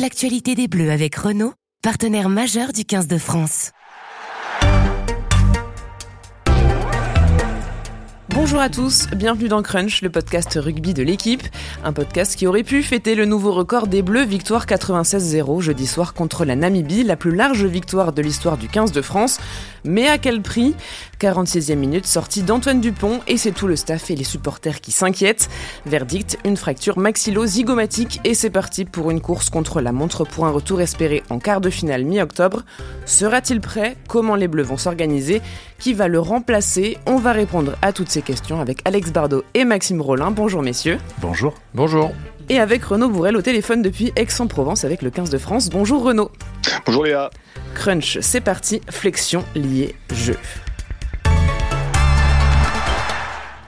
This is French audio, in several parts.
l'actualité des Bleus avec Renault, partenaire majeur du 15 de France. Bonjour à tous, bienvenue dans Crunch, le podcast rugby de l'équipe. Un podcast qui aurait pu fêter le nouveau record des Bleus, victoire 96-0 jeudi soir contre la Namibie, la plus large victoire de l'histoire du 15 de France. Mais à quel prix? 46e minute, sortie d'Antoine Dupont et c'est tout le staff et les supporters qui s'inquiètent. Verdict, une fracture maxillo-zygomatique et c'est parti pour une course contre la montre pour un retour espéré en quart de finale mi-octobre. Sera-t-il prêt? Comment les Bleus vont s'organiser? Qui va le remplacer? On va répondre à toutes ces questions avec Alex Bardot et Maxime Rollin. Bonjour messieurs. Bonjour. Bonjour. Et avec Renaud Bourrel au téléphone depuis Aix-en-Provence avec le 15 de France. Bonjour Renaud. Bonjour Léa. Crunch, c'est parti, flexion liée jeu.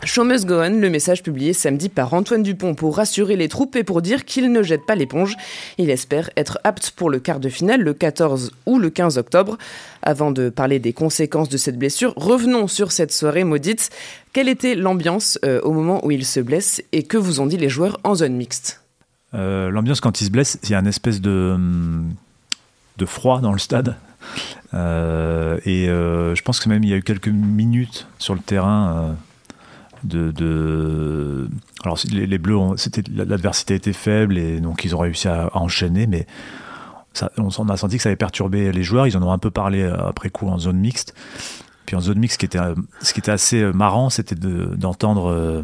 Show must go on, le message publié samedi par Antoine Dupont pour rassurer les troupes et pour dire qu'il ne jette pas l'éponge. Il espère être apte pour le quart de finale le 14 ou le 15 octobre. Avant de parler des conséquences de cette blessure, revenons sur cette soirée maudite. Quelle était l'ambiance euh, au moment où il se blesse et que vous ont dit les joueurs en zone mixte? Euh, L'ambiance quand il se blesse, il y a une espèce de, froid dans le stade. Euh, et je pense que même il y a eu quelques minutes sur le terrain de, alors les, Bleus, l'adversité était faible et donc ils ont réussi à, enchaîner, mais on, a senti que ça avait perturbé les joueurs. Ils en ont un peu parlé euh, après coup en zone mixte. Puis en zone mixte, ce qui était, était assez euh, marrant, c'était d'entendre euh,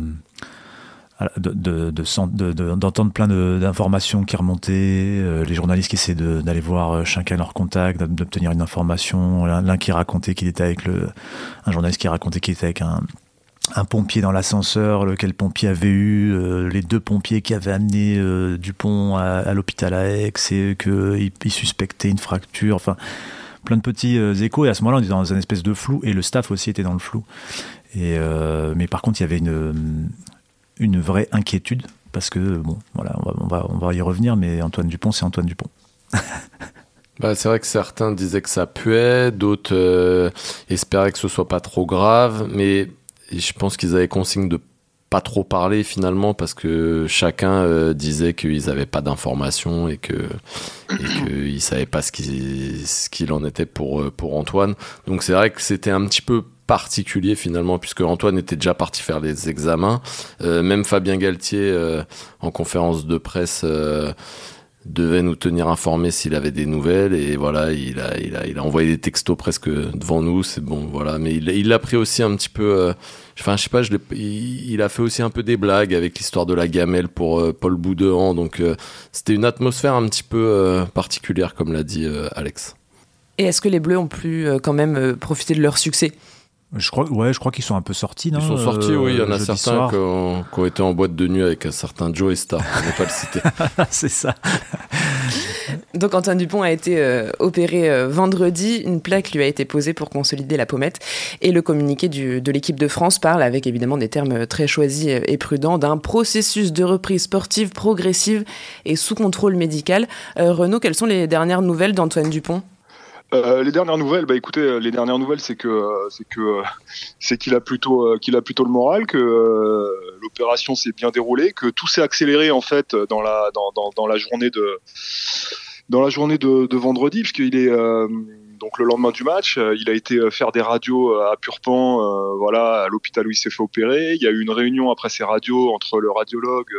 d'entendre plein d'informations qui remontaient, les journalistes qui essaient d'aller voir chacun leur contact, d'obtenir une information, l'un qui racontait qu'il était avec le, un journaliste qui racontait qu'il était avec un, un pompier dans l'ascenseur, lequel pompier avait eu, euh, les deux pompiers qui avaient amené euh, Dupont à, l'hôpital à Aix et qu'il il suspectait une fracture, enfin plein de petits euh, échos. Et à ce moment-là, on était dans un espèce de flou et le staff aussi était dans le flou. Et, mais par contre, il y avait une, vraie inquiétude parce que, bon, voilà, on va y revenir, mais Antoine Dupont, c'est Antoine Dupont. Bah, c'est vrai que certains disaient que ça puait, d'autres espéraient que ce soit pas trop grave, mais je pense qu'ils avaient consigne de pas trop parler finalement parce que chacun euh, disait qu'ils n'avaient pas d'informations et que qu'ils savaient pas ce qu'il ce qu'il en était pour euh, pour Antoine. Donc c'est vrai que c'était un petit peu particulier finalement puisque Antoine était déjà parti faire les examens. Euh, même Fabien Galtier en conférence de presse devait nous tenir informés s'il avait des nouvelles et voilà il a il a il a envoyé des textos presque devant nous c'est bon voilà. Mais il il a pris aussi un petit peu euh, enfin je sais pas je il, a fait aussi un peu des blagues avec l'histoire de la gamelle pour euh, Paul Boudehand donc euh, c'était une atmosphère un petit peu particulière comme l'a dit Alex. Et est-ce que les Bleus ont pu quand même profiter de leur succès? Je crois, ouais, je crois qu'ils sont un peu sortis, non Ils sont sortis, oui. Il y en a certains qui ont, été en boîte de nuit avec un certain Joe Star. On ne pas le citer. C'est ça. Donc Antoine Dupont a été euh, opéré euh, vendredi. Une plaque lui a été posée pour consolider la pommette. Et le communiqué du, de l'équipe de France parle, avec évidemment des termes très choisis et prudents, d'un processus de reprise sportive progressive et sous contrôle médical. Euh, Renaud, quelles sont les dernières nouvelles d'Antoine Dupont? Euh, les dernières nouvelles, bah écoutez, euh, les dernières nouvelles, c'est que euh, c'est que c'est qu'il a plutôt qu'il a plutôt le moral, que l'opération s'est bien déroulée, que tout s'est accéléré en fait dans la dans, dans, dans, la journée de dans la journée de, de vendredi, puisqu'il est donc le lendemain du match, il a été faire des radios à Purpan, voilà, à l'hôpital où il s'est fait opérer. Il y a eu une réunion après ces radios entre le radiologue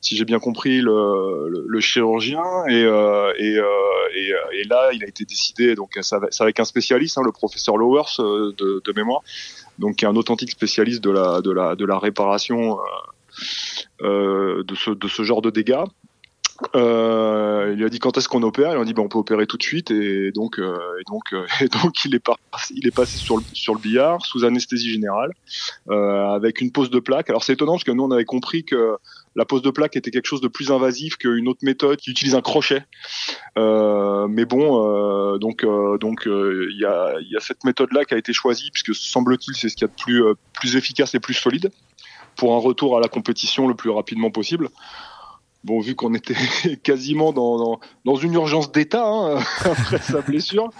si j'ai bien compris, le, chirurgien. Et, euh, euh, là, il a été décidé, donc c'est avec un spécialiste, hein, le professeur Lowers euh, de, mémoire, donc qui est un authentique spécialiste de la, réparation euh, de ce genre de dégâts. Euh, il lui a dit quand est-ce qu'on opère, il a dit ben, on peut opérer tout de suite et donc euh, et donc euh, et donc il est pas, il est passé sur le sur le billard sous anesthésie générale avec une pose de plaque. Alors c'est étonnant parce que nous on avait compris que la pose de plaque était quelque chose de plus invasif qu'une autre méthode qui utilise un crochet. Euh, mais bon, euh, donc euh, donc il y a, y, a, cette méthode-là qui a été choisie puisque semble-t-il c'est ce qu'il y a de plus plus efficace et plus solide pour un retour à la compétition le plus rapidement possible. Bon, vu qu'on était quasiment dans, dans, une urgence d'état hein, après sa blessure,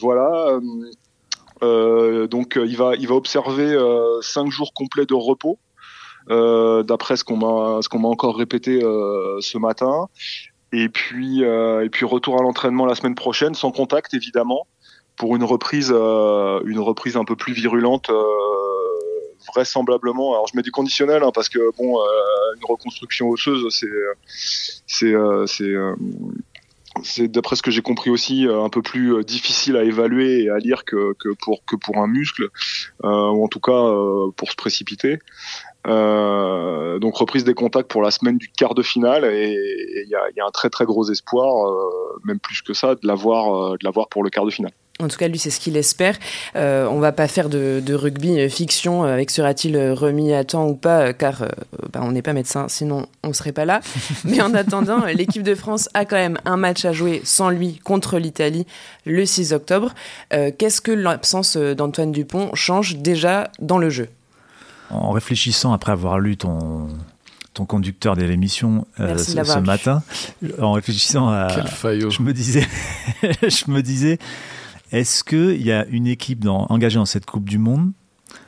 voilà. donc il va il va observer cinq jours complets de repos d'après ce qu'on m'a ce qu'on m'a encore répété ce matin. Et puis et puis retour à l'entraînement la semaine prochaine, sans contact évidemment, pour une reprise une reprise un peu plus virulente vraisemblablement. Alors je mets du conditionnel hein, parce que bon, une reconstruction osseuse, c'est c'est c'est c'est d'après ce que j'ai compris aussi euh, un peu plus euh, difficile à évaluer et à lire que, que pour que pour un muscle euh, ou en tout cas pour se précipiter. Euh, donc reprise des contacts pour la semaine du quart de finale et il y a, y a, un très très gros espoir, euh, même plus que ça, de l'avoir de l'avoir pour le quart de finale. En tout cas, lui, c'est ce qu'il espère. Euh, on va pas faire de, de rugby euh, fiction avec sera-t-il remis à temps ou pas, car euh, bah, on n'est pas médecin, sinon on serait pas là. Mais en attendant, l'équipe de France a quand même un match à jouer sans lui contre l'Italie le 6 octobre. Euh, Qu'est-ce que l'absence d'Antoine Dupont change déjà dans le jeu? En réfléchissant après avoir lu ton, ton conducteur de l'émission euh, ce, ce matin, en réfléchissant à, je me disais, je me disais, est-ce qu'il y a une équipe engagée dans cette Coupe du Monde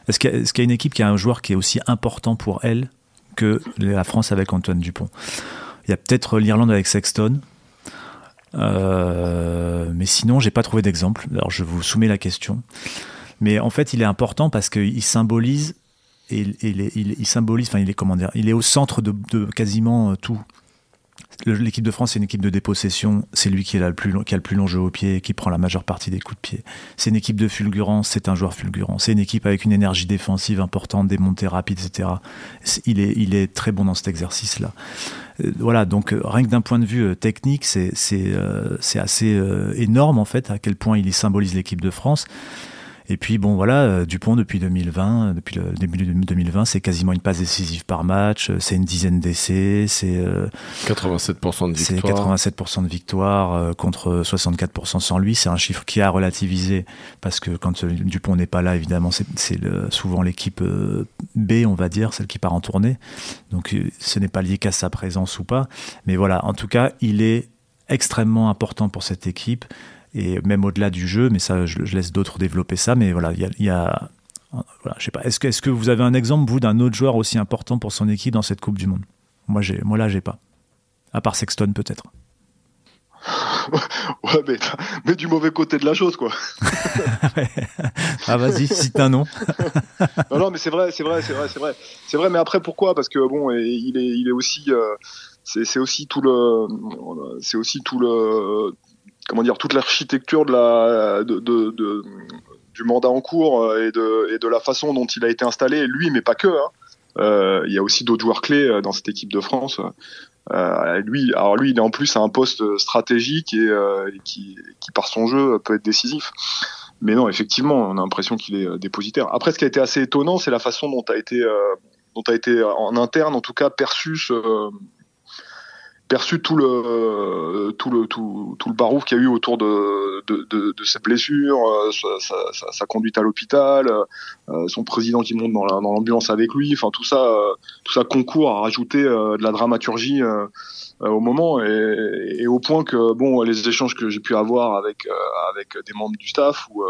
Est-ce qu'il y, a une équipe qui a un joueur qui est aussi important pour elle que la France avec Antoine Dupont? Il y a peut-être l'Irlande avec Sexton. Euh, mais sinon, j'ai pas trouvé d'exemple. Alors, je vous soumets la question. Mais en fait, il est important parce qu'il symbolise et il, symbolise, enfin, il est comment il est au centre de, de quasiment tout. L'équipe de France, c'est une équipe de dépossession. C'est lui qui a, le plus long, qui a le plus long jeu au pied, qui prend la majeure partie des coups de pied. C'est une équipe de fulgurance, c'est un joueur fulgurant. C'est une équipe avec une énergie défensive importante, des montées rapides, etc. Il est, il est très bon dans cet exercice-là. Voilà, donc rien que d'un point de vue technique, c'est euh, assez euh, énorme en fait à quel point il symbolise l'équipe de France. Et puis bon voilà, euh, Dupont depuis 2020, depuis le début de 2020, c'est quasiment une passe décisive par match, c'est une dizaine d'essais, c'est euh, 87% de victoire. C'est 87% de victoire euh, contre 64% sans lui. C'est un chiffre qui a relativisé parce que quand euh, Dupont n'est pas là, évidemment, c'est souvent l'équipe euh, B, on va dire, celle qui part en tournée. Donc ce n'est pas lié qu'à sa présence ou pas. Mais voilà, en tout cas, il est extrêmement important pour cette équipe et même au-delà du jeu, mais ça, je, je laisse d'autres développer ça. Mais voilà, il y a, y a voilà, je sais pas. Est-ce que, vous avez un exemple vous d'un autre joueur aussi important pour son équipe dans cette Coupe du Monde? Moi, moi là, j'ai pas. À part Sexton, peut-être. ouais, mais, mais, du mauvais côté de la chose, quoi. ah, vas-y, cite un nom. non, non, mais c'est vrai, c'est vrai, c'est vrai, c'est vrai. C'est vrai, mais après, pourquoi? Parce que bon, il est, il est aussi. Euh, c'est aussi tout le. C'est aussi tout le comment dire toute l'architecture de la de, du mandat en cours et de, et de la façon dont il a été installé, lui, mais pas que. Hein. Euh, il y a aussi d'autres joueurs clés dans cette équipe de France. Euh, lui, alors lui, il est en plus à un poste stratégique et, euh, qui, par son jeu, peut être décisif. Mais non, effectivement, on a l'impression qu'il est dépositaire. Après, ce qui a été assez étonnant, c'est la façon dont a été, dont a été en interne, en tout cas, perçu ce, perçu tout le tout le tout, tout le barouf qu'il y a eu autour de de, de, de cette blessure, euh, sa, sa, sa, conduite à l'hôpital, euh, son président qui monte dans l'ambulance avec lui, enfin tout ça euh, tout ça concourt à rajouter de la dramaturgie au moment. Et, et, au point que bon les échanges que j'ai pu avoir avec avec des membres du staff ou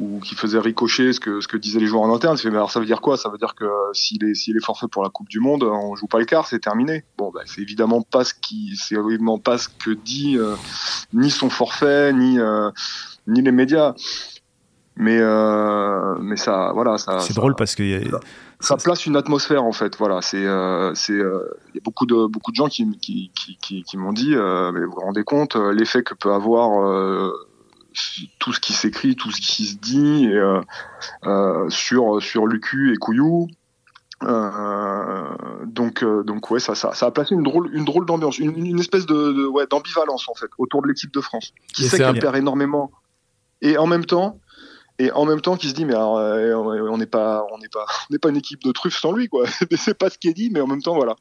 ou qui faisait ricocher ce que ce que disaient les joueurs en interne. mais alors ça veut dire quoi? Ça veut dire que s'il est s'il est forfait pour la Coupe du Monde, on joue pas le quart, c'est terminé. Bon, bah, c'est évidemment pas ce qui c'est évidemment pas ce que dit euh, ni son forfait ni euh, ni les médias. Mais euh, mais ça voilà ça. C'est drôle parce que y a... ça, ça, place une atmosphère en fait. Voilà, c'est euh, c'est il euh, y a beaucoup de beaucoup de gens qui qui qui, qui, qui m'ont dit mais vous vous rendez compte l'effet que peut avoir tout ce qui s'écrit, tout ce qui se dit et, euh, euh, sur sur Lucu et Couillou. Euh, donc donc ouais ça, ça, ça a placé une drôle une drôle d'ambiance une, une, espèce de, de ouais d'ambivalence en fait autour de l'équipe de France qui et sait qu'elle perd énormément et en même temps et en même temps qui se dit mais alors, euh, on n'est pas on n'est pas on n'est pas une équipe de truffes sans lui quoi. C'est pas ce qui est dit mais en même temps voilà.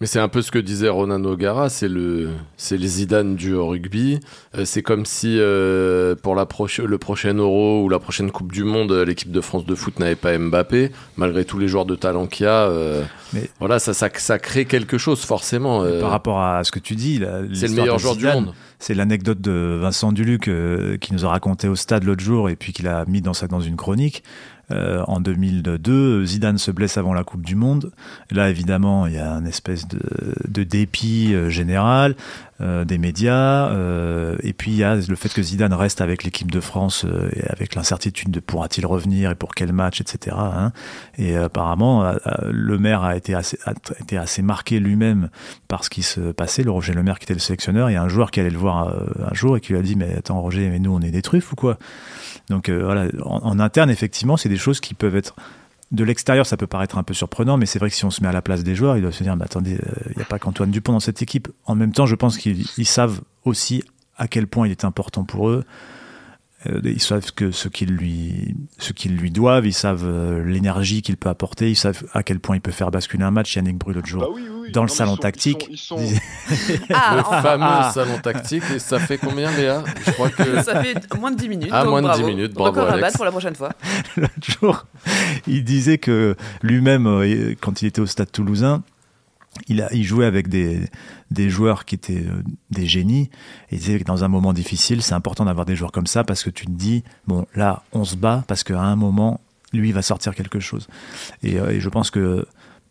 Mais c'est un peu ce que disait Ronan O'Gara c'est le c'est les Zidane du rugby. Euh, c'est comme si euh, pour la proche le prochain Euro ou la prochaine Coupe du Monde l'équipe de France de foot n'avait pas Mbappé malgré tous les joueurs de talent qu'il y a euh, mais voilà ça, ça ça crée quelque chose forcément par rapport à ce que tu dis c'est le meilleur joueur du monde c'est l'anecdote de Vincent Duluc euh, qui nous a raconté au stade l'autre jour et puis qu'il a mis dans, sa, dans une chronique. Euh, en 2002, Zidane se blesse avant la Coupe du Monde. Là, évidemment, il y a une espèce de, dépit euh, général euh, des médias. Et puis, il y a le fait que Zidane reste avec l'équipe de France et avec l'incertitude de pourra-t-il revenir et pour quel match, etc. hein. Et apparemment, euh, euh, le maire a été assez, marqué lui-même par ce qui se passait. Le Roger Le Maire qui était le sélectionneur. Il y a un joueur qui allait le voir un jour et qui lui a dit Mais attends, Roger, mais nous, on est des truffes ou quoi? Donc voilà, en, en interne, effectivement, c'est des choses qui peuvent être. De l'extérieur, ça peut paraître un peu surprenant, mais c'est vrai que si on se met à la place des joueurs, ils doivent se dire, mais attendez, euh, il n'y a pas qu'Antoine Dupont dans cette équipe. En même temps, je pense qu'ils ils savent aussi à quel point il est important pour eux. Euh, Ils savent que ce qu'ils lui, ce qu'ils lui doivent, ils savent euh, l'énergie qu'il peut apporter, ils savent à quel point il peut faire basculer un match. Yannick Bru l'autre jour, Bah oui, oui, oui. dans le Non, salon sont- tactique, ils sont- disait- ils sont- Ah, le fameux ah. salon tactique, et ça fait combien, Léa? Je crois que. ça fait moins de 10 minutes. Ah, donc moins de 10 bravo. minutes, bravo, Record Alex. battre pour la prochaine fois. l'autre jour, il disait que lui-même, euh, quand il était au stade toulousain, il, jouait avec des, joueurs qui étaient euh, des génies. Et il disait que dans un moment difficile, c'est important d'avoir des joueurs comme ça parce que tu te dis, bon, là, on se bat parce qu'à un moment, lui, il va sortir quelque chose. Et, euh, je pense que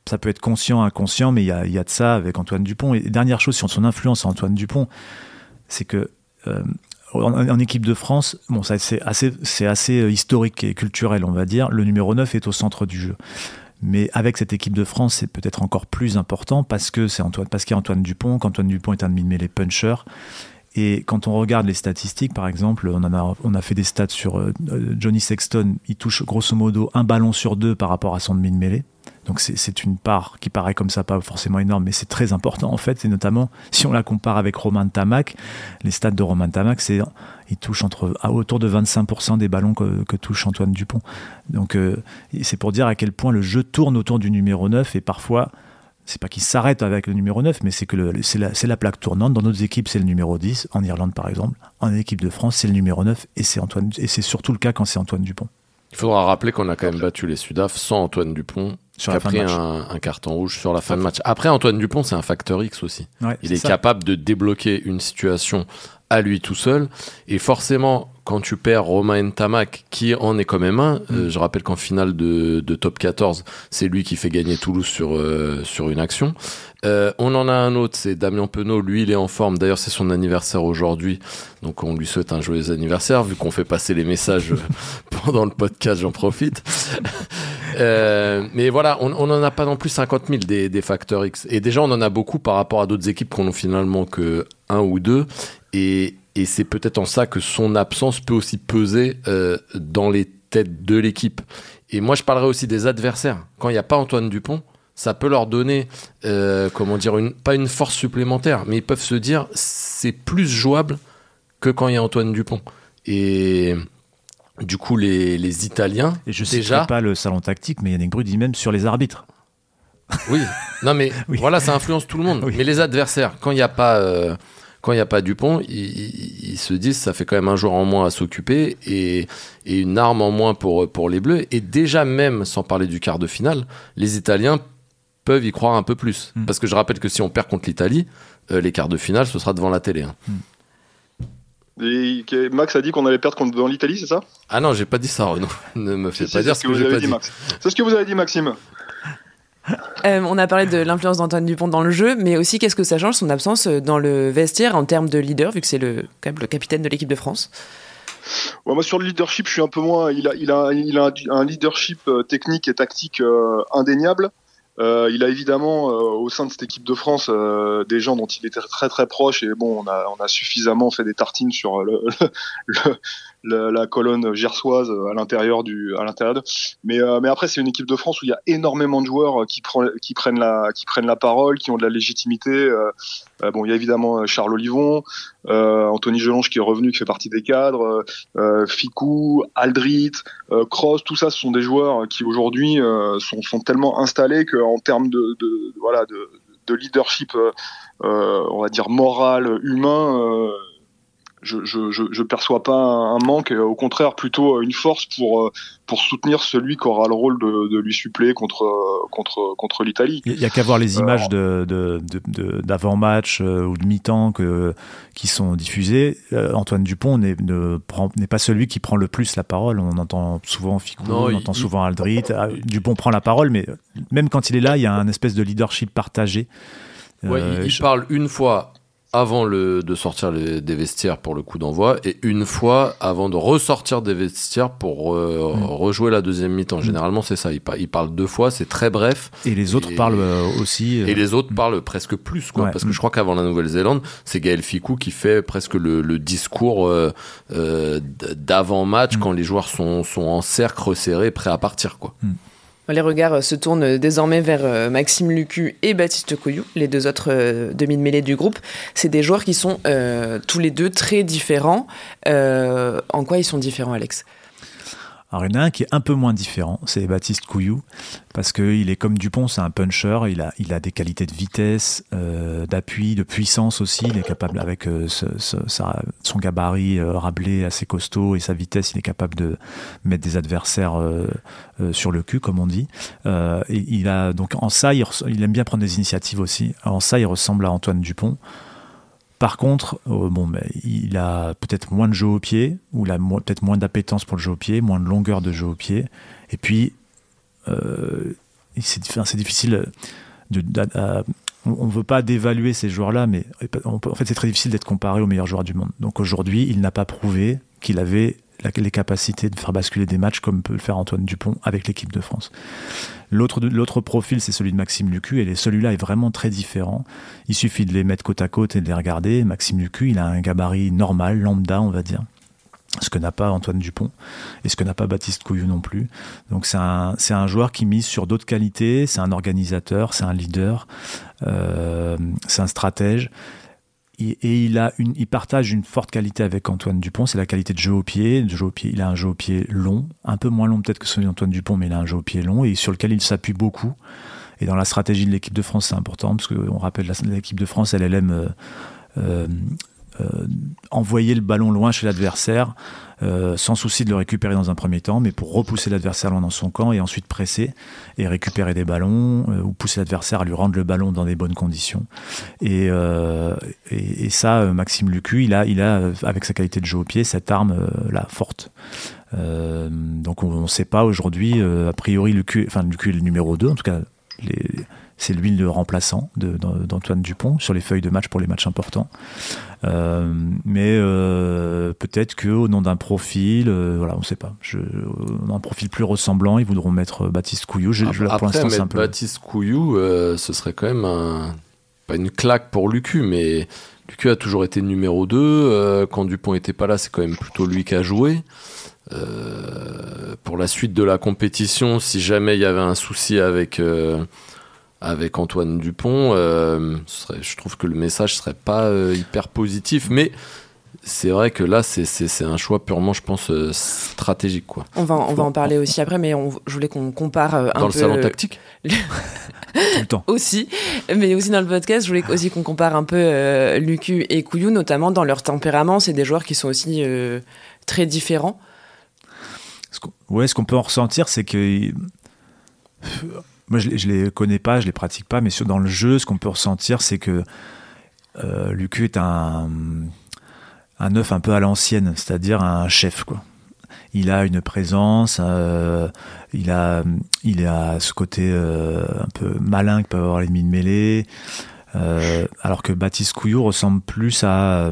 ça peut être conscient, inconscient, mais il y a, de ça avec Antoine Dupont. Et dernière chose sur son influence à Antoine Dupont, c'est que euh, en, équipe de France, bon, c'est assez, assez historique et culturel, on va dire. Le numéro 9 est au centre du jeu. Mais avec cette équipe de France, c'est peut-être encore plus important parce que c'est Antoine, parce qu'il y a Antoine Dupont, qu'Antoine Dupont est un de les punchers. Et quand on regarde les statistiques, par exemple, on, a, on a fait des stats sur euh, Johnny Sexton, il touche grosso modo un ballon sur deux par rapport à son demi-mêlée. Donc c'est- c'est une part qui paraît comme ça pas forcément énorme, mais c'est très important en fait. Et notamment, si on la compare avec Romain Tamac, les stats de Romain Tamac, c'est il touche entre à autour de 25% des ballons que, que touche Antoine Dupont. Donc euh, c'est pour dire à quel point le jeu tourne autour du numéro 9 et parfois c'est pas qu'il s'arrête avec le numéro 9, mais c'est que c'est la, plaque tournante. Dans d'autres équipes, c'est le numéro 10, en Irlande par exemple. En équipe de France, c'est le numéro 9 et c'est Antoine et c'est surtout le cas quand c'est Antoine Dupont. Il faudra rappeler qu'on a quand même battu les Sudaf sans Antoine Dupont, Sur qui a pris un, un carton rouge sur la fin de match. Après, Antoine Dupont, c'est un facteur X aussi. Ouais, Il est capable de débloquer une situation à lui tout seul. Et forcément, quand tu perds Romain Ntamak, qui en est quand même un, Mm. euh, je rappelle qu'en finale de, de top 14, c'est lui qui fait gagner Toulouse sur, euh, sur une action. Euh, on en a un autre, c'est Damien Penaud. Lui, il est en forme. D'ailleurs, c'est son anniversaire aujourd'hui. Donc, on lui souhaite un joyeux anniversaire. Vu qu'on fait passer les messages pendant le podcast, j'en profite. Euh, mais voilà, on n'en a pas non plus 50 000 des, des facteurs X. Et déjà, on en a beaucoup par rapport à d'autres équipes qu'on a finalement que un ou deux. Et, c'est peut-être en ça que son absence peut aussi peser euh, dans les têtes de l'équipe. Et moi, je parlerai aussi des adversaires. Quand il n'y a pas Antoine Dupont, ça peut leur donner, euh, comment dire, pas une force supplémentaire, mais ils peuvent se dire c'est plus jouable que quand il y a Antoine Dupont. Et du coup, les, les Italiens, Et je ne déjà, pas le salon tactique, mais Yannick Bru dit même sur les arbitres. Oui, non mais Oui. voilà, ça influence tout le monde. Oui. Mais les adversaires, quand il n'y a pas, euh, quand il a pas Dupont, ils, ils- ils se disent ça fait quand même un joueur en moins à s'occuper et, et une arme en moins pour pour les Bleus. Et déjà même, sans parler du quart de finale, les Italiens peuvent y croire un peu plus. Mm. Parce que je rappelle que si on perd contre l'Italie, euh, les quarts de finale, ce sera devant la télé. hein. Et que- Max a dit qu'on allait perdre contre dans l'Italie, c'est ça? Ah non, j'ai pas dit ça, Renaud. ne me fais pas dire c'est ce que, j'ai vous pas avez dit. Max. C'est ce que vous avez dit, Maxime. Euh, on a parlé de l'influence d'Antoine Dupont dans le jeu, mais aussi qu'est-ce que ça change son absence euh, dans le vestiaire en termes de leader, vu que c'est le, quand même le capitaine de l'équipe de France? Ouais, moi, sur le leadership, je suis un peu moins. Il a, il a, il a un leadership euh, technique et tactique euh, indéniable. Euh, il a évidemment euh, au sein de cette équipe de France euh, des gens dont il était très très proche et bon, on a, on a suffisamment fait des tartines sur le, la colonne gersoise à l'intérieur du, à l'intérieur. de- Mais mais après, c'est une équipe de France où il y a énormément de joueurs qui, qui prennent la, qui prennent la parole, qui ont de la légitimité. Euh, euh, bon, il y a évidemment Charles Olivon, euh, Anthony Gelonge qui est revenu, qui fait partie des cadres euh, Ficou, Aldrit, euh, Cross, tout ça, ce sont des joueurs qui aujourd'hui euh, sont, sont tellement installés qu'en termes de, de voilà de, de leadership, euh, euh, on va dire moral, humain, euh, je, je, je, je, perçois pas un manque, au contraire plutôt une force pour euh, pour soutenir celui qui aura le rôle de, de lui suppléer contre contre contre l'Italie. Il y a qu'à voir les images de d'avant match euh, ou de mi-temps que qui sont diffusées. Euh, Antoine Dupont n'est n'est pas celui qui prend le plus la parole. On entend souvent Ficou, on entend souvent Aldrit. Ah, Dupont prend la parole, mais même quand il est là, il y a un espèce de leadership partagé. Ouais, il, parle une fois avant le, de sortir des vestiaires pour le coup d'envoi et une fois avant de ressortir des vestiaires pour euh, mm. rejouer la deuxième mi-temps. Mm. Généralement, c'est ça. Il, il, parle deux fois, c'est très bref. Et les autres parlent euh, aussi. Euh, et les autres parlent presque plus, quoi. Parce que je crois qu'avant la Nouvelle-Zélande, c'est Gaël Ficou qui fait presque le, le discours d'avant-match mm. quand les joueurs sont, sont en cercle resserré, prêts à partir, quoi. Les regards se tournent désormais vers euh, Maxime Lucu et Baptiste Couillou, les deux autres euh, demi-mêlées du groupe. C'est des joueurs qui sont euh, tous les deux très différents. en quoi ils sont différents, Alex? Alors il y en a un qui est un peu moins différent, c'est Baptiste Couillou, parce qu'il est comme Dupont, c'est un puncher, il a, il a des qualités de vitesse, euh, d'appui, de puissance aussi, il est capable, avec euh, son gabarit euh, rablé assez costaud et sa vitesse, il est capable de mettre des adversaires sur le cul, comme on dit. et il a, donc en ça, il aime bien prendre des initiatives aussi. En ça, il ressemble à Antoine Dupont. Par contre, euh, il a peut-être moins de jeu au pied, ou il a peut-être moins d'appétence pour le jeu au pied, moins de longueur de jeu au pied. Et puis, euh, c'est difficile. On ne veut pas dévaluer ces joueurs-là, mais en fait, c'est très difficile d'être comparé aux meilleurs joueurs du monde. Donc aujourd'hui, il n'a pas prouvé qu'il avait les capacités de faire basculer des matchs comme peut le faire Antoine Dupont avec l'équipe de France. L'autre profil, c'est celui de Maxime Lucu, et celui-là est vraiment très différent. Il suffit de les mettre côte à côte et de les regarder. Maxime Lucu, il a un gabarit normal, lambda, on va dire ce que n'a pas Antoine Dupont et ce que n'a pas Baptiste Couillou non plus. Donc c'est un, joueur qui mise sur d'autres qualités, c'est un organisateur, c'est un leader, euh, c'est un stratège et il, a une, il partage une forte qualité avec Antoine Dupont, c'est la qualité de jeu au pied. De jeu au pied. Il a un jeu au pied long, un peu moins long peut-être que celui d'Antoine Dupont, mais il a un jeu au pied long et sur lequel il s'appuie beaucoup. Et dans la stratégie de l'équipe de France, c'est important, parce qu'on rappelle, l'équipe de France, elle, elle aime euh, euh, envoyer le ballon loin chez l'adversaire, euh, sans souci de le récupérer dans un premier temps, mais pour repousser l'adversaire loin dans son camp et ensuite presser et récupérer des ballons euh, ou pousser l'adversaire à lui rendre le ballon dans des bonnes conditions. Et, et, ça, Maxime Lucu, il a, il a, avec sa qualité de jeu au pied, cette arme là forte. donc on ne sait pas aujourd'hui, a priori Lucu, enfin Lucu est le numéro 2, en tout cas les, c'est lui le remplaçant d'Antoine Dupont sur les feuilles de match pour les matchs importants. Euh, mais euh, peut-être qu'au nom d'un profil, euh, voilà, on ne sait pas. Je, un profil plus ressemblant, ils voudront mettre Baptiste Couillou. Je, je, Après, pour mettre Baptiste Couillou, ce serait quand même un, pas une claque pour Lucu, mais Lucu a toujours été numéro 2. quand Dupont n'était pas là, c'est quand même plutôt lui qui a joué. pour la suite de la compétition, si jamais il y avait un souci avec avec Antoine Dupont, euh, je trouve que le message serait pas euh, hyper positif, mais c'est vrai que là, c'est un choix purement, je pense, euh, stratégique. Quoi. On va, on va en parler aussi après, mais on, je voulais qu'on compare un peu... Dans le salon tactique Tout le temps. Aussi, mais aussi dans le podcast, je voulais aussi qu'on compare un peu Lucu et Couillou, notamment dans leur tempérament. C'est des joueurs qui sont aussi très différents. Ouais, ce qu'on peut en ressentir, c'est que moi, je, je les connais pas, je les pratique pas, mais sur, dans le jeu, ce qu'on peut ressentir, c'est que euh, Lucu est un, un œuf un peu à l'ancienne, c'est-à-dire un chef. Il a une présence, euh, il a, il a ce côté euh, un peu malin que peut avoir l'ennemi de mêlée, alors que Baptiste Couillou ressemble plus à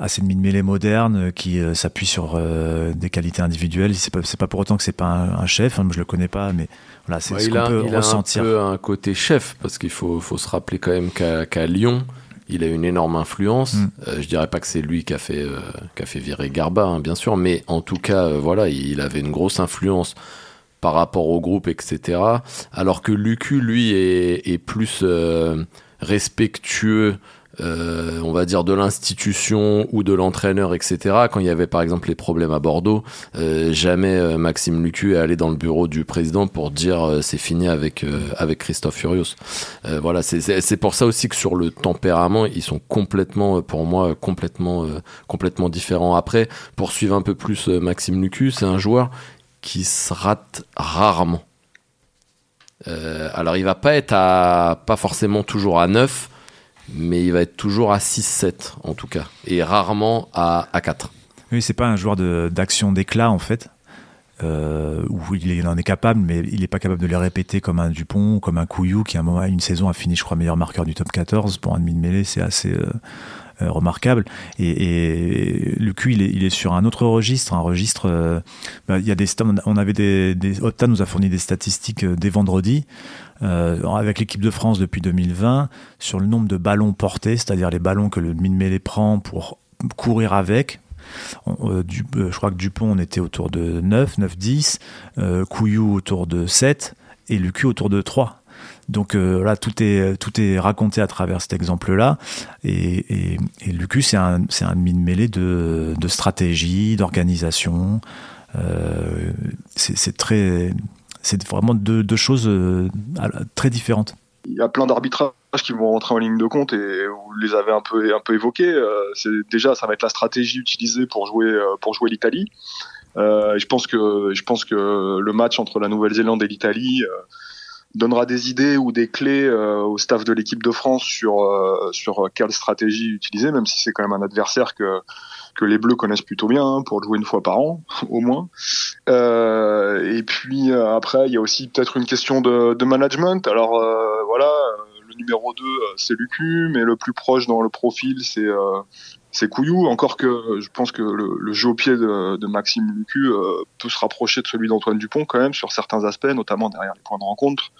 à ces de mêlée moderne qui euh, s'appuie sur euh, des qualités individuelles. C'est pas, pas pour autant que c'est pas un, chef, hein, je le connais pas, mais voilà, c'est ce qu'on peut il ressentir. A un peu un côté chef parce qu'il faut, faut se rappeler quand même qu'à Lyon, il a une énorme influence. Mm. Euh, je dirais pas que c'est lui qui a fait, qui a fait virer Garba, hein, bien sûr, mais en tout cas, voilà, il avait une grosse influence par rapport au groupe, etc. Alors que Lucu, lui, est, est plus respectueux euh, on va dire de l'institution ou de l'entraîneur, etc. Quand il y avait par exemple les problèmes à Bordeaux, euh, jamais euh, Maxime Lucu est allé dans le bureau du président pour dire c'est fini avec avec Christophe Furios. voilà, c'est pour ça aussi que sur le tempérament, ils sont complètement, pour moi, complètement complètement différents. Après, pour suivre un peu plus Maxime Lucu, c'est un joueur qui se rate rarement. alors il va pas être à pas forcément toujours à 9 mais il va être toujours à 6-7 en tout cas, et rarement à, à 4. Oui, c'est pas un joueur d'action d'éclat en fait, euh, où il en est capable, mais il n'est pas capable de les répéter comme un Dupont, comme un Couillou, qui à un moment, une saison a fini, je crois, meilleur marqueur du top 14 pour un demi de mêlée, c'est assez euh, remarquable. Et, le cul, il est, sur un autre registre, un registre. Bah, il y a des, on avait des, des, Opta nous a fourni des statistiques dès vendredi. Euh, avec l'équipe de France depuis 2020 sur le nombre de ballons portés, c'est-à-dire les ballons que le mid-mêlée prend pour courir avec. Euh, euh, je crois que Dupont, on était autour de 9, 9, 10, Couillou autour de 7 et Lucu autour de 3. Donc là, tout est, tout est raconté à travers cet exemple-là. Et, et, c'est un, c'est un mid-mêlée de, stratégie, d'organisation. c'est très c'est vraiment deux, choses euh, très différentes. Il y a plein d'arbitrages qui vont rentrer en ligne de compte et vous les avez un peu un peu évoqués. Euh, déjà ça va être la stratégie utilisée pour jouer euh, pour jouer l'Italie. je je pense que le match entre la Nouvelle-Zélande et l'Italie donnera des idées ou des clés au staff de l'équipe de France sur sur quelle stratégie utiliser, même si c'est quand même un adversaire que que les Bleus connaissent plutôt bien hein, pour jouer une fois par an, au moins. Euh, et puis euh, après, il y a aussi peut-être une question de, de management. Alors euh, numéro 2, c'est Lucu, mais le plus proche dans le profil, c'est c'est Couillou. Encore que je pense que le, jeu au pied de, de Maxime Lucu peut se rapprocher de celui d'Antoine Dupont quand même sur certains aspects, notamment derrière les points de rencontre.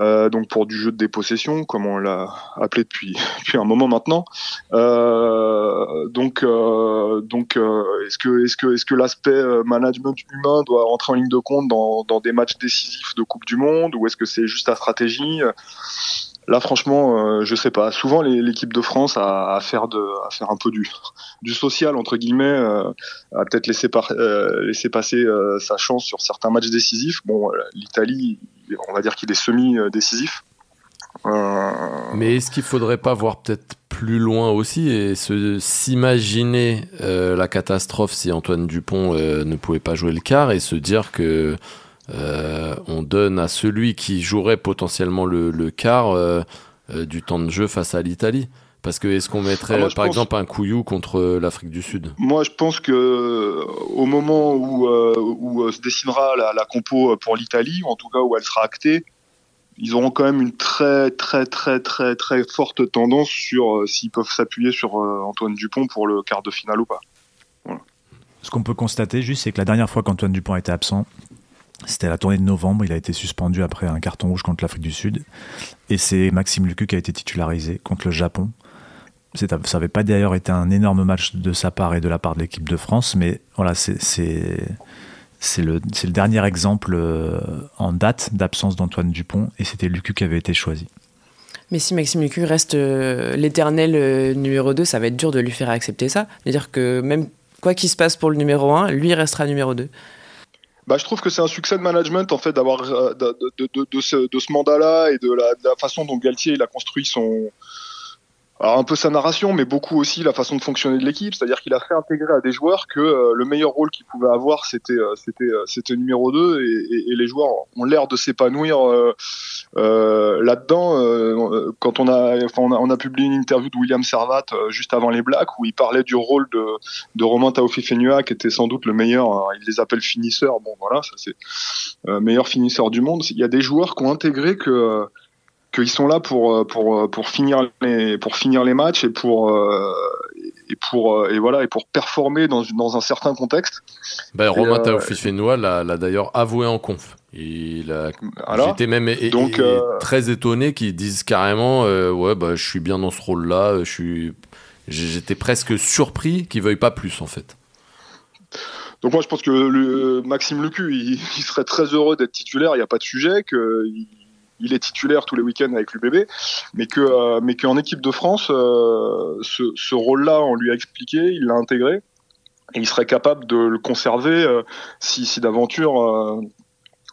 Euh, donc pour du jeu de dépossession, comme on l'a appelé depuis, un moment maintenant. Euh, donc euh, donc est-ce que est-ce que est-ce que l'aspect management humain doit rentrer en ligne de compte dans, dans des matchs décisifs de Coupe du Monde ou est-ce que c'est juste la stratégie? Là, franchement, je sais pas. Souvent, l'équipe de France a, à faire de, à faire un peu du, du social entre guillemets, a peut-être laissé, laisser passer sa chance sur certains matchs décisifs. Bon, l'Italie, on va dire qu'il est semi-décisif. Euh, Mais est-ce qu'il faudrait pas voir peut-être plus loin aussi et s'imaginer euh, la catastrophe si Antoine Dupont euh, ne pouvait pas jouer le quart et se dire que on donne à celui qui jouerait potentiellement le, quart du temps de jeu face à l'Italie? Parce que est-ce qu'on mettrait ah, par exemple un couillou contre l'Afrique du Sud? Moi je pense que au moment où, où se dessinera la, la compo pour l'Italie, en tout cas où elle sera actée, ils auront quand même une très très très très très forte tendance sur euh, s'ils peuvent s'appuyer sur euh, Antoine Dupont pour le quart de finale ou pas. Ce qu'on peut constater juste, c'est que la dernière fois qu'Antoine Dupont était absent, c'était la tournée de novembre. Il a été suspendu après un carton rouge contre l'Afrique du Sud. Et c'est Maxime Lucu qui a été titularisé contre le Japon. Ça n'avait pas d'ailleurs été un énorme match de sa part et de la part de l'équipe de France, mais voilà, c'est c'est le, le, dernier exemple euh, en date d'absence d'Antoine Dupont et c'était Lucu qui avait été choisi. Mais si Maxime Lucu reste euh, l'éternel euh, numéro 2, ça va être dur de lui faire accepter ça. C'est-à-dire que même quoi qu'il se passe pour le numéro 1, lui restera numéro 2. Bah, je trouve que c'est un succès de management en fait d'avoir de, de, de, ce, ce mandat-là et de la, la, façon dont Galtier il a construit son, alors un peu sa narration, mais beaucoup aussi la façon de fonctionner de l'équipe, c'est-à-dire qu'il a fait intégrer à des joueurs que euh, le meilleur rôle qu'ils pouvaient avoir, c'était euh, c'était euh, c'était numéro 2 et, et, et, les joueurs ont l'air de s'épanouir là-dedans. quand on a, enfin, on a on a publié une interview de William Servat juste avant les Blacks où il parlait du rôle de de Romain Taofifenua qui était sans doute le meilleur. il les appelle finisseurs. Bon voilà, ça c'est meilleur finisseur du monde. Il y a des joueurs qui ont intégré que qu'ils sont là pour euh, pour euh, pour finir les pour finir les matchs et pour euh, et pour et voilà et pour performer dans dans un certain contexte. Ben, Romain Taofifenua l'a d'ailleurs avoué en conf. Il a j'étais même donc, très étonné qu'ils disent carrément ouais bah je suis bien dans ce rôle là, je suis j'étais presque surpris qu'il veuille pas plus en fait. Donc moi je pense que le, Maxime Lecu il, il, serait très heureux d'être titulaire, il n'y a pas de sujet que il est titulaire tous les week-ends avec l'UBB, mais que mais qu'en équipe de France, ce, ce rôle-là, on lui a expliqué, il l'a intégré et il serait capable de le conserver si, si d'aventure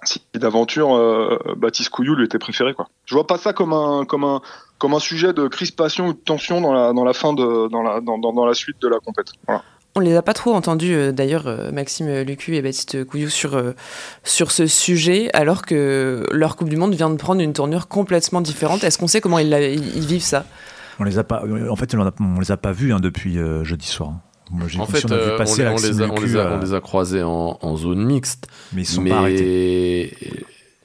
si d'aventure euh, Baptiste Couillou lui était préféré quoi. Je vois pas ça comme un comme un comme un sujet de crispation ou de tension dans la dans la fin de dans la dans, dans la suite de la compète. Voilà. On les a pas trop entendus euh, d'ailleurs euh, Maxime Lucu et Baptiste Couillou sur sur ce sujet alors que leur Coupe du monde vient de prendre une tournure complètement différente. Est-ce qu'on sait comment ils, ils, vivent ça? On les a pas en fait on, on les a pas vus hein, depuis jeudi soir en fait, on, euh, les a, on, les a, croisés en, zone mixte. Mais ils sont pas arrêtés.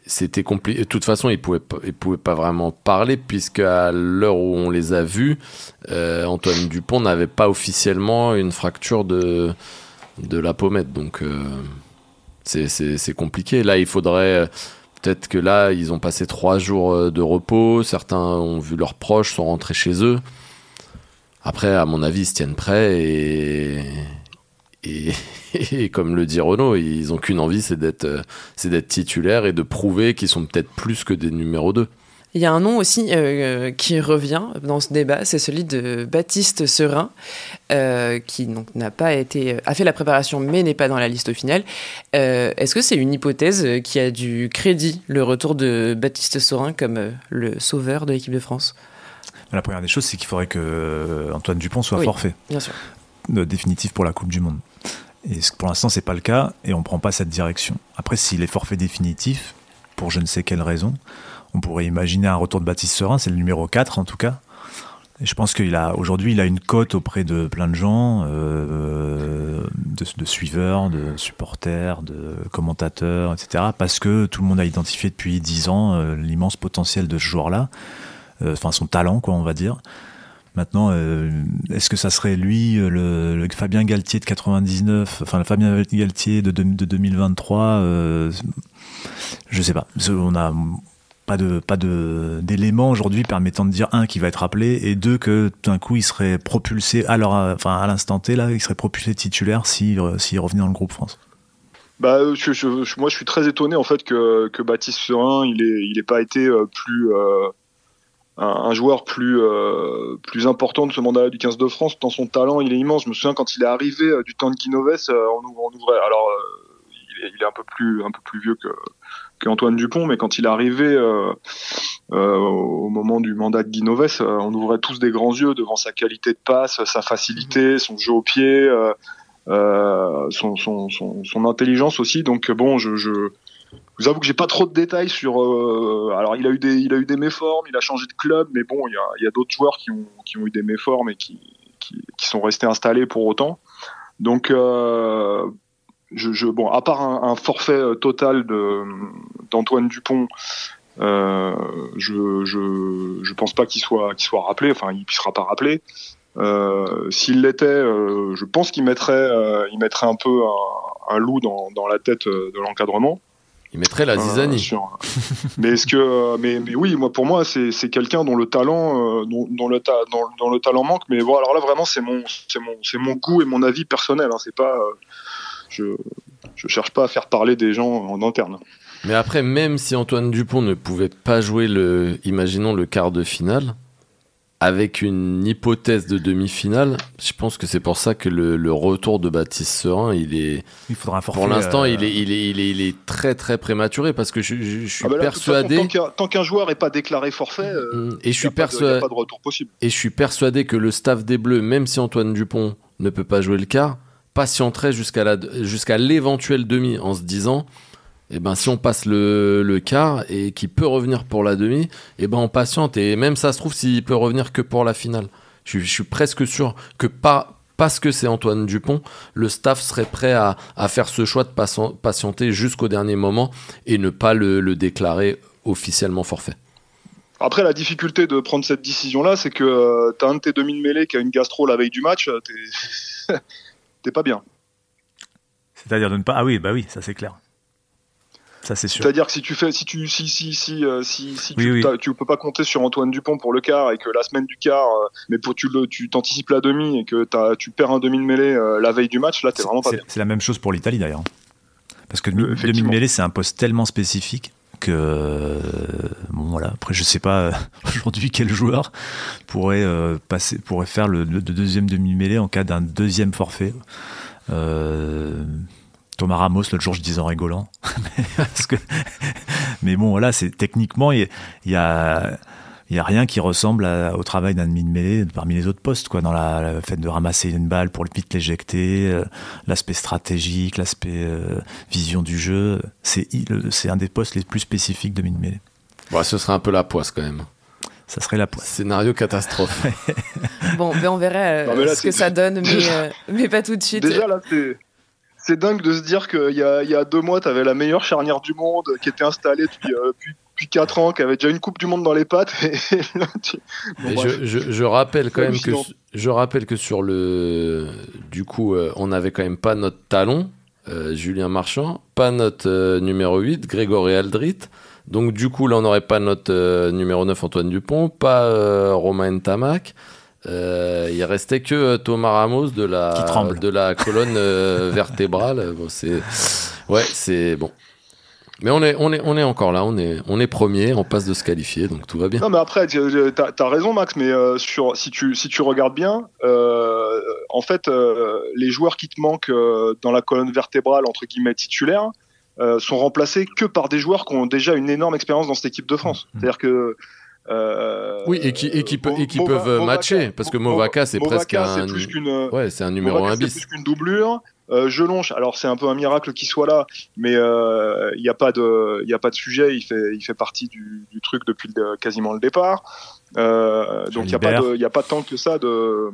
C'était compliqué. De toute façon, ils ils pouvaient pas vraiment parler, puisqu'à l'heure où on les a vus, euh, Antoine Dupont n'avait pas officiellement une fracture de, de la pommette. Donc, euh, c'est compliqué. Là, il faudrait. Peut-être que là, ils ont passé trois jours de repos. Certains ont vu leurs proches, sont rentrés chez eux. Après, à mon avis, ils se tiennent prêts et, et, comme le dit Renault, ils n'ont qu'une envie, c'est d'être, c'est d'être titulaire et de prouver qu'ils sont peut-être plus que des numéros 2. Il y a un nom aussi euh, qui revient dans ce débat, c'est celui de Baptiste Serin, euh, qui donc n'a pas été a fait la préparation mais n'est pas dans la liste finale. Euh, est-ce que c'est une hypothèse qui a du crédit le retour de Baptiste Serin comme le sauveur de l'équipe de France? La première des choses, c'est qu'il faudrait que euh, Antoine Dupont soit forfait. Bien sûr. définitif pour la Coupe du Monde. Et pour l'instant, c'est pas le cas et on prend pas cette direction. Après, s'il est forfait définitif, pour je ne sais quelle raison, on pourrait imaginer un retour de Baptiste Serin, c'est le numéro 4 en tout cas. Et je pense qu'il a aujourd'hui, il a une cote auprès de plein de gens, euh, de, suiveurs, de supporters, de commentateurs, etc. Parce que tout le monde a identifié depuis 10 ans euh, l'immense potentiel de ce joueur-là. Euh, enfin son talent, quoi, on va dire. Maintenant, euh, est-ce que ça serait lui, euh, le, Fabien Galtier de 99, enfin le Fabien Galtier de, de, 2023 euh, Je sais pas. On a pas de pas de d'éléments aujourd'hui permettant de dire un qui va être appelé et deux que tout d'un coup il serait propulsé à enfin à l'instant T là, il serait propulsé titulaire s'il si, revenait dans le groupe France. Bah, moi, je suis très étonné en fait que, que Baptiste Serin, il est, il pas été plus, un, joueur plus euh, plus important de ce mandat du 15 de France. Dans son talent, il est immense. Je me souviens quand il est arrivé euh, du temps de Guinoves, euh, on, ouvrait. Alors, il est, il, est, un peu plus un peu plus vieux que qu'Antoine Dupont, mais quand il est arrivé au moment du mandat de Guinoves, on ouvrait tous des grands yeux devant sa qualité de passe, sa facilité, son jeu au pied. son, son, son, son, intelligence aussi. Donc bon, je vous avoue que j'ai pas trop de détails sur. Euh, alors, il a eu des, il a eu des méformes, il a changé de club, mais bon, il y a, d'autres joueurs qui ont, qui ont eu des méformes et qui, qui, sont restés installés pour autant. Donc, euh, je, bon, à part un, forfait total de d'Antoine Dupont, euh, je, je, je pense pas qu'il soit, qu'il soit rappelé. Enfin, il sera pas rappelé. Euh, S'il l'était, euh, je pense qu'il mettrait, euh, il mettrait un peu un, un loup dans, dans la tête de l'encadrement. Il mettrait la zizanie. mais est-ce que, euh, mais, mais, oui, moi pour moi c'est quelqu'un dont le talent, euh, dont, dont, le ta, dont, dont, le talent manque. Mais bon, alors là vraiment c'est mon, c'est mon, c'est mon goût et mon avis personnel. Hein, c'est pas, euh, je, je cherche pas à faire parler des gens en interne. Mais après, même si Antoine Dupont ne pouvait pas jouer le, imaginons le quart de finale, avec une hypothèse de demi-finale, je pense que c'est pour ça que le, retour de Baptiste Serin, il est. Il faudra Pour l'instant, il, est, il, est, il, est, il, est, très très prématuré parce que je, suis persuadé. tant qu'un joueur n'est pas déclaré forfait, et je suis persuadé. Pas de retour possible. Et je suis persuadé que le staff des Bleus, même si Antoine Dupont ne peut pas jouer le quart, patienterait jusqu'à jusqu'à l'éventuel demi en se disant et eh ben si on passe le, le quart et qu'il peut revenir pour la demi, et eh ben on patiente et même ça se trouve s'il peut revenir que pour la finale. Je, suis presque sûr que pas parce que c'est Antoine Dupont, le staff serait prêt à, à faire ce choix de patienter jusqu'au dernier moment et ne pas le, le déclarer officiellement forfait. Après, la difficulté de prendre cette décision-là, c'est que euh, tu as un de tes demi de mêlée qui a une gastro la veille du match, t'es pas bien. C'est-à-dire de ne pas. Ah oui, bah oui, ça c'est clair. Ça c'est sûr. C'est-à-dire que si tu fais, si tu, si, si, si, euh, si, tu, tu, peux pas compter sur Antoine Dupont pour le quart et que la semaine du quart, euh, mais pour tu le, tu t'anticipes la demi et que as, tu perds un demi de mêlée euh, la veille du match, là t'es vraiment pas bien. C'est la même chose pour l'Italie d'ailleurs, parce que le demi de mêlée c'est un poste tellement spécifique euh, bon, voilà. Après, je sais pas aujourd'hui quel joueur pourrait, euh, passer, pourrait faire le, le deuxième demi-mêlée en cas d'un deuxième forfait. Euh, Thomas Ramos, l'autre jour, je disais en rigolant. Parce que, mais bon, voilà, c'est techniquement, il y, y a il n'y a rien qui ressemble à, au travail d'un demi de mêlée parmi les autres postes, quoi, dans la, le fait de ramasser une balle pour le vite l'éjecter, euh, l'aspect stratégique, l'aspect euh, vision du jeu. C'est, c'est un des postes les plus spécifiques de demi de mêlée. Bon, ce serait un peu la poisse quand même. Ça serait la poisse. Scénario catastrophe. bon, mais on verra euh, là, ce que ça donne, mais, euh, mais pas tout de suite. Déjà là, c'est c'est dingue de se dire qu'il y a, il y a deux mois, tu avais la meilleure charnière du monde qui était installée depuis, euh, depuis, depuis 4 ans, qui avait déjà une Coupe du Monde dans les pattes. Et, là, tu... bon, je, je, je, rappelle quand même que je rappelle que sur le du coup, euh, on n'avait quand même pas notre talon, euh, Julien Marchand, pas notre euh, numéro 8, Grégory Aldrit. Donc du coup, là, on n'aurait pas notre numéro 9, Antoine Dupont, pas Romain Tamac. Euh, il restait que euh, Thomas Ramos de la de la colonne euh, vertébrale. Bon, c'est ouais, c'est bon. Mais on est, on, est, on est encore là, on est, on est premier, on passe de se qualifier, donc tout va bien. Non, mais après, tu as, as, raison, Max, mais euh, sur, si, tu, si tu regardes bien, euh, en fait, euh, les joueurs qui te manquent dans la colonne vertébrale, entre guillemets, titulaire, sont remplacés que par des joueurs qui ont déjà une énorme expérience dans cette équipe de France. Mmh. C'est-à-dire que euh, oui, et qui, et qui, peut, et qui Mova, peuvent Movaca, matcher, parce que Movaca, c'est presque un. Plus ouais, c'est un numéro 1 bis. C'est plus qu'une doublure. Euh, Jelonche, alors c'est un peu un miracle qu'il soit là, mais il euh, n'y a pas de, il a pas de sujet. Il fait, il fait partie du, du truc depuis le, quasiment le départ. Euh, donc il n'y a pas de, il a pas tant que ça de.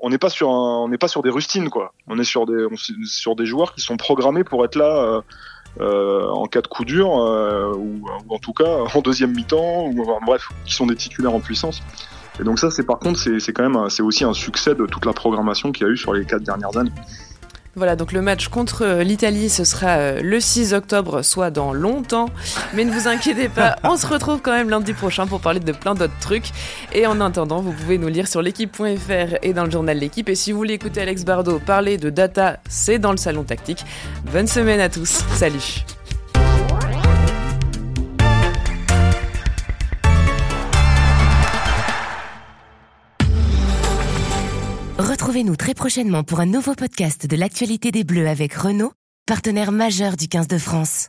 On n'est pas sur un, on n'est pas sur des rustines quoi. On est sur des, on, sur des joueurs qui sont programmés pour être là. Euh, en cas de coup dur, euh, ou, ou, en tout cas en deuxième mi-temps, ou enfin, bref, qui sont des titulaires en puissance. Et donc ça, c'est par contre, c'est quand même, c'est aussi un succès de toute la programmation qu'il y a eu sur les quatre dernières années. Voilà, donc le match contre l'Italie, ce sera le 6 octobre, soit dans longtemps. Mais ne vous inquiétez pas, on se retrouve quand même lundi prochain pour parler de plein d'autres trucs. Et en attendant, vous pouvez nous lire sur l'équipe.fr et dans le journal L'équipe. Et si vous voulez écouter Alex Bardot parler de data, c'est dans le salon tactique. Bonne semaine à tous, salut Retrouvez-nous très prochainement pour un nouveau podcast de l'actualité des Bleus avec Renault, partenaire majeur du 15 de France.